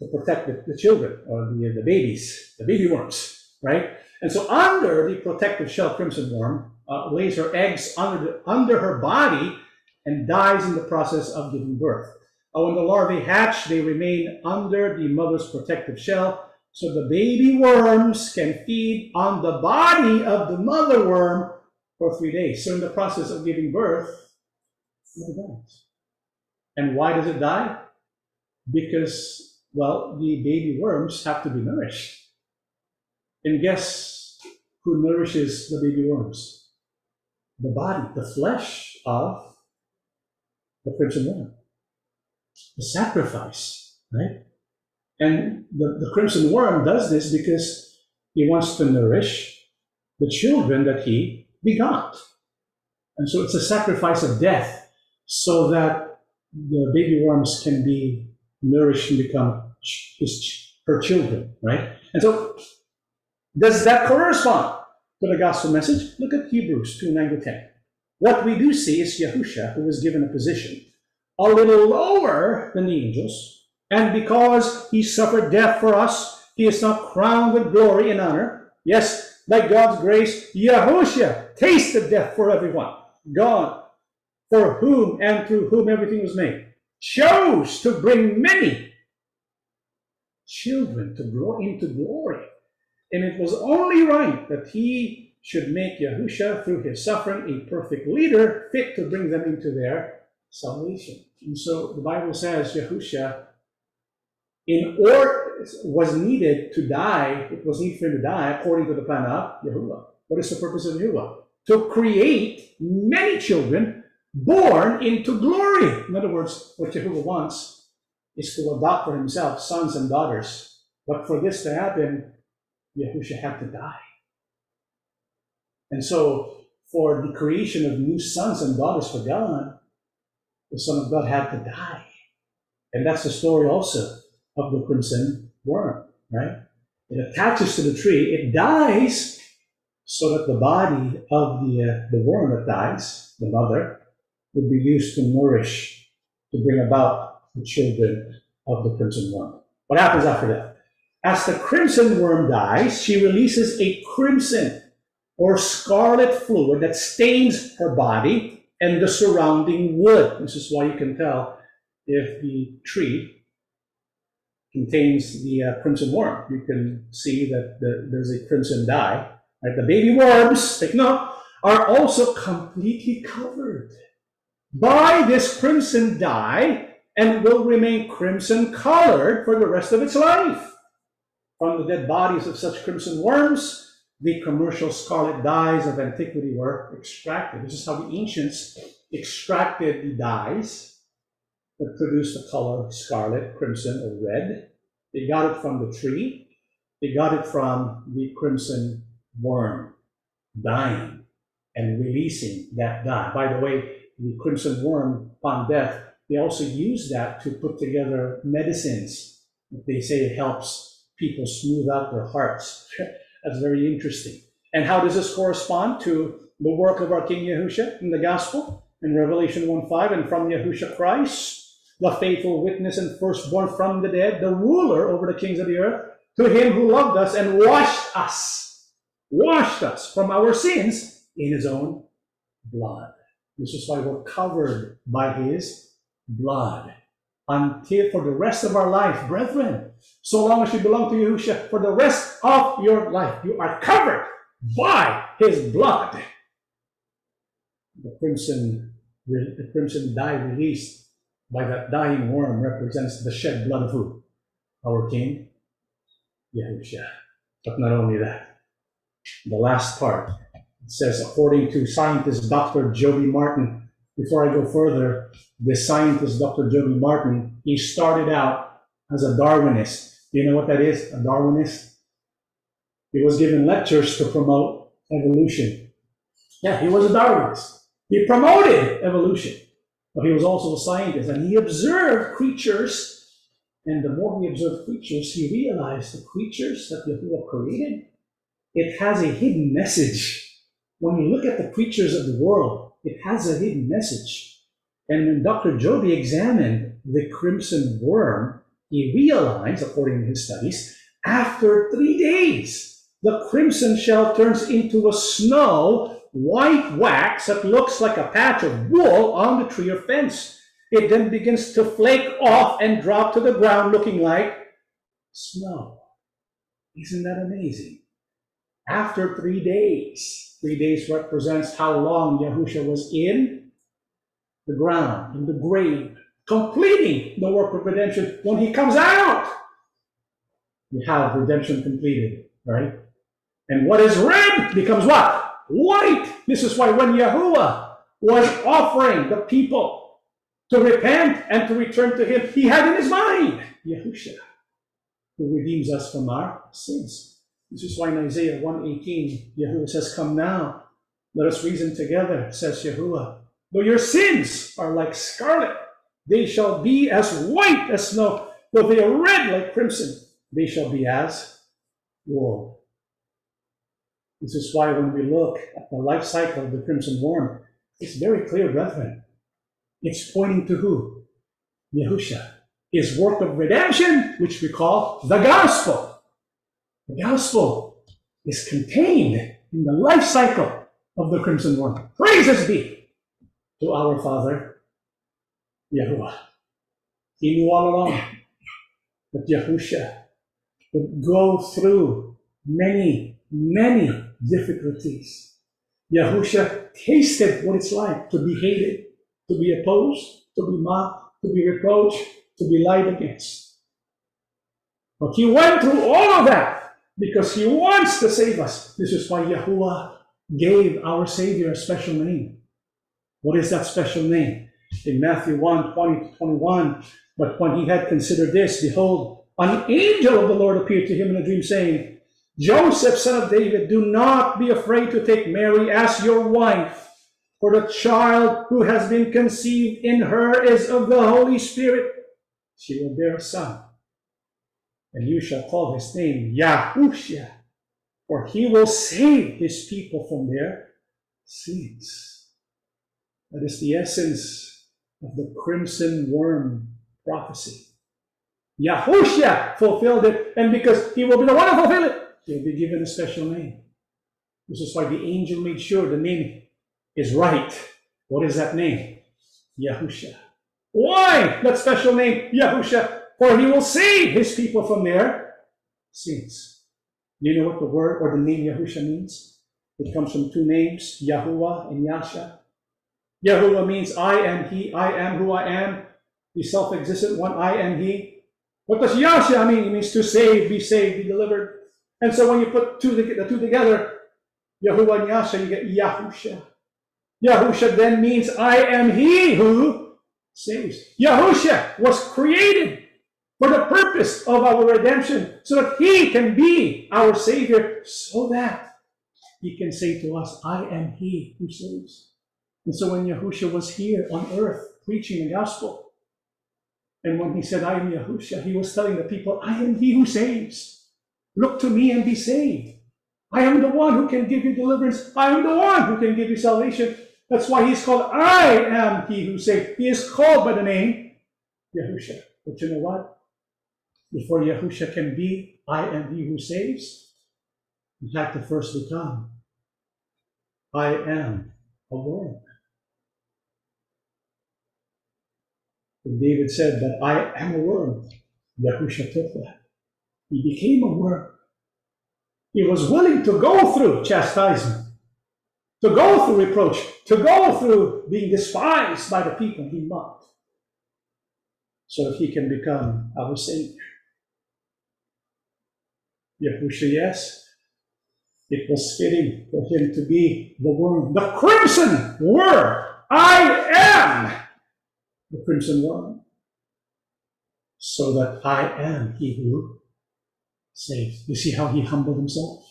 to protect the, the, children or the, the babies, the baby worms, right? And so under the protective shell crimson worm uh, lays her eggs under, the, under her body and dies in the process of giving birth. Uh, when the larvae hatch, they remain under the mother's protective shell, so the baby worms can feed on the body of the mother worm for three days. So in the process of giving birth, dies. And why does it die? Because, well, the baby worms have to be nourished. And guess who nourishes the baby worms? The body, the flesh of the crimson worm. The sacrifice, right? And the, the crimson worm does this because he wants to nourish the children that he begot. And so it's a sacrifice of death so that the baby worms can be nourished and become his, her children, right? And so, does that correspond to the gospel message? Look at Hebrews 2 9 to 10. What we do see is Yahusha, who was given a position a little lower than the angels, and because he suffered death for us, he is now crowned with glory and honor. Yes, by God's grace, Yahusha tasted death for everyone. God for whom and through whom everything was made, chose to bring many children to grow into glory. And it was only right that he should make Yahusha, through his suffering, a perfect leader, fit to bring them into their salvation. And so the Bible says Yahusha, in or was needed to die, it was needed for him to die according to the plan of Yahuwah. What is the purpose of Yahuwah? To create many children born into glory. In other words, what Jehovah wants is to adopt for himself sons and daughters. But for this to happen, Yahusha had to die. And so, for the creation of new sons and daughters for God, the Son of God had to die. And that's the story also of the crimson worm, right? It attaches to the tree, it dies so that the body of the, uh, the worm that dies, the mother, would be used to nourish, to bring about the children of the crimson worm. What happens after that? As the crimson worm dies, she releases a crimson or scarlet fluid that stains her body and the surrounding wood. This is why you can tell if the tree contains the uh, crimson worm. You can see that the, there's a crimson dye. Right? The baby worms, take note, are also completely covered by this crimson dye and will remain crimson colored for the rest of its life. From the dead bodies of such crimson worms, the commercial scarlet dyes of antiquity were extracted. This is how the ancients extracted the dyes that produced the color scarlet, crimson, or red. They got it from the tree. They got it from the crimson worm dying and releasing that dye. By the way, the crimson worm upon death, they also use that to put together medicines. They say it helps people smooth out their hearts. That's very interesting. And how does this correspond to the work of our King Yahusha in the gospel in Revelation 1 5 and from Yahusha Christ, the faithful witness and firstborn from the dead, the ruler over the kings of the earth, to him who loved us and washed us, washed us from our sins in his own blood. This is why we're covered by his blood until for the rest of our life, brethren. So long as you belong to Yahusha, for the rest of your life, you are covered by his blood. The crimson, the crimson dye released by that dying worm represents the shed blood of who? Our King, Yahusha. But not only that, the last part says, according to scientist Dr. Joby Martin, before I go further, the scientist Dr. Joby Martin, he started out as a Darwinist. Do you know what that is, a Darwinist? He was given lectures to promote evolution. Yeah, he was a Darwinist. He promoted evolution, but he was also a scientist, and he observed creatures. And the more he observed creatures, he realized the creatures that Yahuwah created, it has a hidden message when you look at the creatures of the world, it has a hidden message. And when Dr. Joby examined the crimson worm, he realized, according to his studies, after three days, the crimson shell turns into a snow white wax that looks like a patch of wool on the tree or fence. It then begins to flake off and drop to the ground looking like snow. Isn't that amazing? After three days, Three days represents how long Yahusha was in the ground, in the grave, completing the work of redemption. When he comes out, you have redemption completed, right? And what is red becomes what? White. This is why when Yahuwah was offering the people to repent and to return to him, he had in his mind Yahusha, who redeems us from our sins. This is why in Isaiah 118, Yahuwah says, Come now, let us reason together, says Yahuwah. Though your sins are like scarlet, they shall be as white as snow. Though they are red like crimson, they shall be as wool. This is why when we look at the life cycle of the crimson worm, it's very clear, brethren. It's pointing to who? Yahusha. His work of redemption, which we call the gospel. The gospel is contained in the life cycle of the crimson worm. Praises be to our Father, Yahuwah. He knew all along that Yahusha would go through many, many difficulties. Yahusha tasted what it's like to be hated, to be opposed, to be mocked, to be reproached, to be lied against. But he went through all of that because he wants to save us. This is why Yahuwah gave our Savior a special name. What is that special name? In Matthew 1 20 to 21, but when he had considered this, behold, an angel of the Lord appeared to him in a dream, saying, Joseph, son of David, do not be afraid to take Mary as your wife, for the child who has been conceived in her is of the Holy Spirit. She will bear a son and you shall call his name Yahushua, for he will save his people from their sins. That is the essence of the crimson worm prophecy. Yahushua fulfilled it, and because he will be the one to fulfill it, he'll be given a special name. This is why the angel made sure the name is right. What is that name? Yahushua. Why that special name, Yahushua? For he will save his people from their sins. You know what the word or the name Yahusha means? It comes from two names, Yahuwah and Yasha. Yahuwah means I am he, I am who I am, the self-existent one, I am he. What does Yasha mean? It means to save, be saved, be delivered. And so when you put two, the two together, Yahuwah and Yasha, you get Yahusha. Yahusha then means I am he who saves. Yahusha was created for the purpose of our redemption, so that He can be our Savior, so that He can say to us, I am He who saves. And so when Yahushua was here on earth preaching the gospel, and when he said, I am Yahushua, he was telling the people, I am He who saves. Look to me and be saved. I am the one who can give you deliverance. I am the one who can give you salvation. That's why he's called I am he who saves. He is called by the name Yahusha. But you know what? Before Yahusha can be I am he who saves, he had to first become I am a worm. When David said that I am a worm, Yahusha took that. He became a worm. He was willing to go through chastisement, to go through reproach, to go through being despised by the people he loved, so he can become our Savior. Yahusha, yes, it was fitting for him to be the worm, the crimson worm. I am the crimson worm, so that I am he who saves. You see how he humbled himself?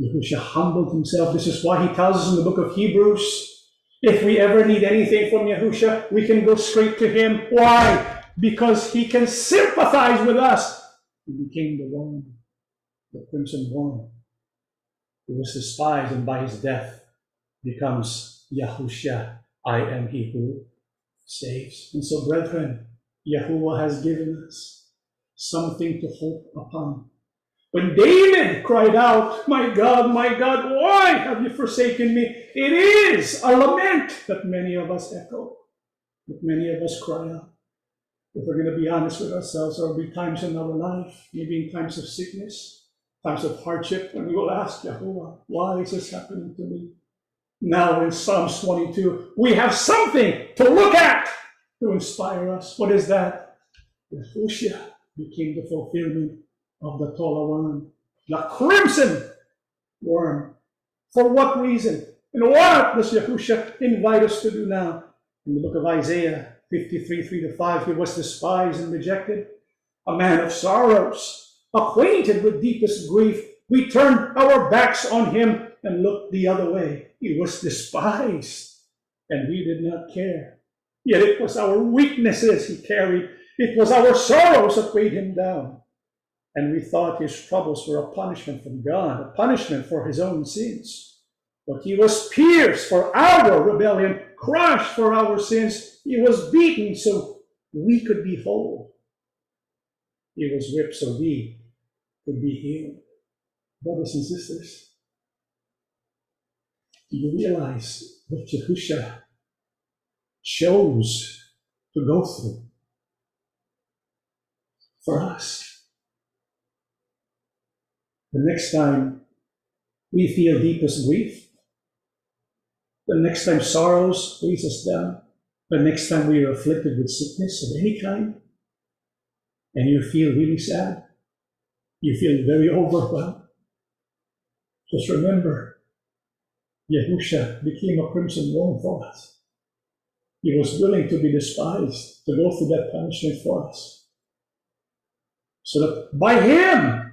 Yahushua humbled himself. This is why he tells us in the book of Hebrews if we ever need anything from Yahushua, we can go straight to him. Why? Because he can sympathize with us. He became the one, the crimson one, who was despised and by his death becomes Yahushua. I am he who saves. And so, brethren, Yahuwah has given us something to hope upon. When David cried out, My God, my God, why have you forsaken me? It is a lament that many of us echo, that many of us cry out. If we're going to be honest with ourselves, there will be times in our life, maybe in times of sickness, times of hardship, when we will ask Yahuwah, why is this happening to me? Now in Psalms 22, we have something to look at to inspire us. What is that? Yahushua became the fulfillment of the Tola worm, the crimson worm. For what reason? And what does Yahushua invite us to do now? In the book of Isaiah 53, 3 to 5, he was despised and rejected, a man of sorrows, acquainted with deepest grief. We turned our backs on him and looked the other way. He was despised, and we did not care. Yet it was our weaknesses he carried, it was our sorrows that weighed him down. And we thought his troubles were a punishment from God, a punishment for his own sins. But he was pierced for our rebellion, crushed for our sins. He was beaten so we could be whole. He was whipped so we could be healed. Brothers and sisters, do you realize what Yahusha chose to go through for us? The next time we feel deepest grief, the next time sorrows weighs us down, the next time we are afflicted with sickness of any kind, and you feel really sad, you feel very overwhelmed, just remember, Yahusha became a crimson worm for us. He was willing to be despised, to go through that punishment for us. So that by Him,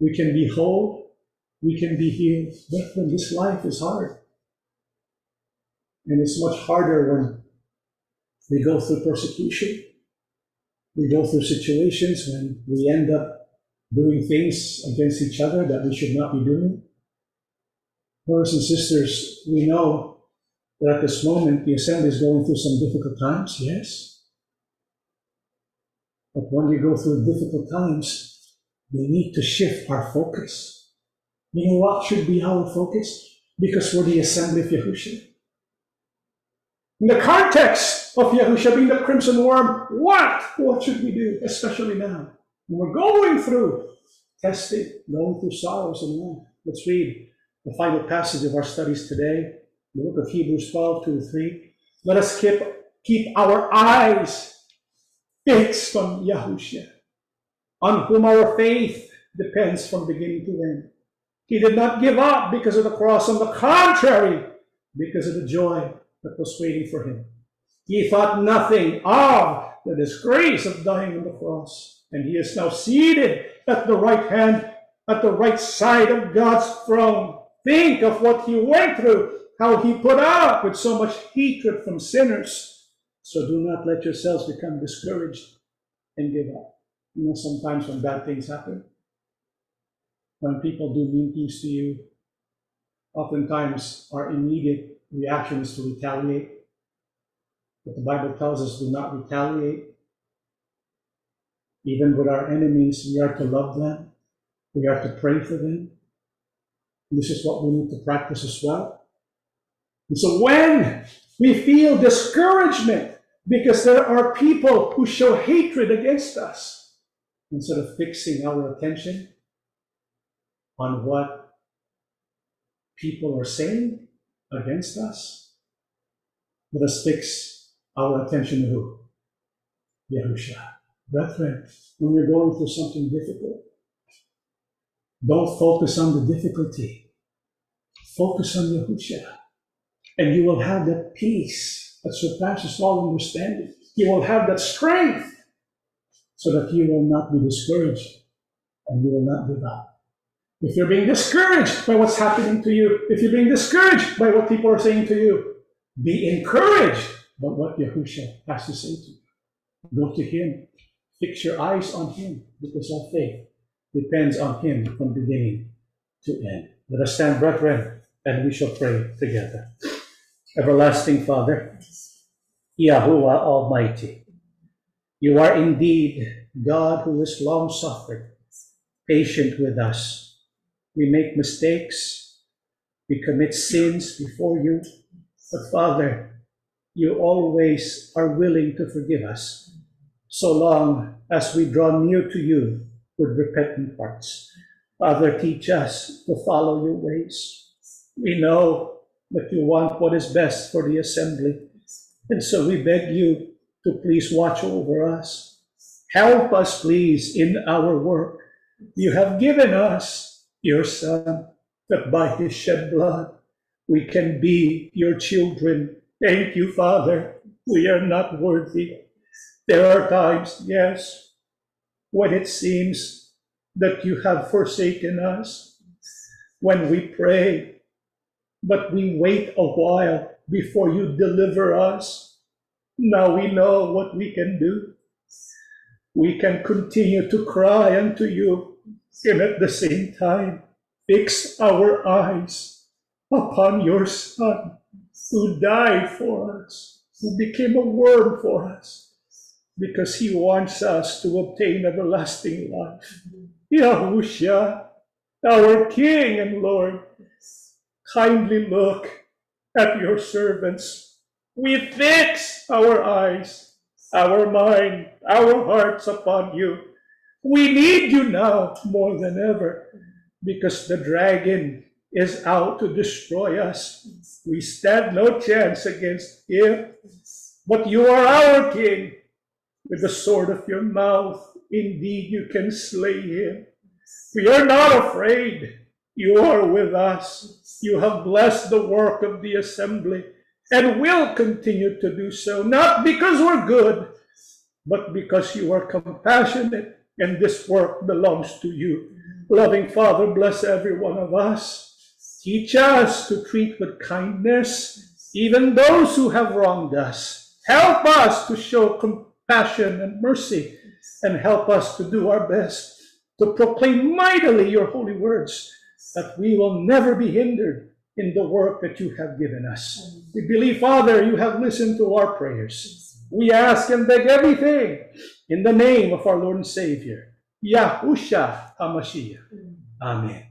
we can be whole, we can be healed. Brethren, this life is hard. And it's much harder when we go through persecution, we go through situations when we end up doing things against each other that we should not be doing. Brothers and sisters, we know that at this moment the assembly is going through some difficult times, yes. But when we go through difficult times, we need to shift our focus. You know what should be our focus? Because we're the assembly of Yahushua. In the context of Yahushua being the crimson worm, what? What should we do? Especially now. When we're going through testing, going through sorrows and life. Let's read the final passage of our studies today, the book of Hebrews 12, 2 to 3. Let us keep, keep our eyes fixed on Yahushua on whom our faith depends from beginning to end. He did not give up because of the cross. On the contrary, because of the joy that was waiting for him. He thought nothing of the disgrace of dying on the cross. And he is now seated at the right hand, at the right side of God's throne. Think of what he went through, how he put up with so much hatred from sinners. So do not let yourselves become discouraged and give up. You know, sometimes when bad things happen, when people do mean things to you, oftentimes our immediate reaction is to retaliate. But the Bible tells us do not retaliate. Even with our enemies, we are to love them. We are to pray for them. This is what we need to practice as well. And so when we feel discouragement because there are people who show hatred against us, instead of fixing our attention on what people are saying against us, let us fix our attention to who? Yahusha. Brethren, when you're going through something difficult, don't focus on the difficulty. Focus on Yahusha. And you will have that peace that surpasses all understanding. You will have that strength so that you will not be discouraged and you will not give up. If you're being discouraged by what's happening to you, if you're being discouraged by what people are saying to you, be encouraged by what Yahusha has to say to you. Go to Him. Fix your eyes on Him because our faith depends on Him from beginning to end. Let us stand, brethren, and we shall pray together. Everlasting Father, Yahuwah Almighty, you are indeed God who is long suffering, patient with us. We make mistakes, we commit sins before you, but Father, you always are willing to forgive us, so long as we draw near to you with repentant hearts. Father, teach us to follow your ways. We know that you want what is best for the assembly, and so we beg you to please watch over us. Help us, please, in our work. You have given us your Son, that by his shed blood we can be your children. Thank you, Father. We are not worthy. There are times, yes, when it seems that you have forsaken us, when we pray, but we wait a while before you deliver us. Now we know what we can do. We can continue to cry unto you and at the same time fix our eyes upon your Son who died for us, who became a worm for us, because he wants us to obtain everlasting life. Yahushua, our King and Lord, kindly look at your servants we fix our eyes, our mind, our hearts upon you. We need you now more than ever because the dragon is out to destroy us. We stand no chance against him, but you are our king. With the sword of your mouth, indeed you can slay him. We are not afraid. You are with us. You have blessed the work of the assembly and will continue to do so, not because we're good, but because you are compassionate and this work belongs to you. Loving Father, bless every one of us. Teach us to treat with kindness even those who have wronged us. Help us to show compassion and mercy and help us to do our best to proclaim mightily your holy words that we will never be hindered in the work that you have given us. We believe, Father, you have listened to our prayers. We ask and beg everything in the name of our Lord and Savior, Yahusha HaMashiach. Amen.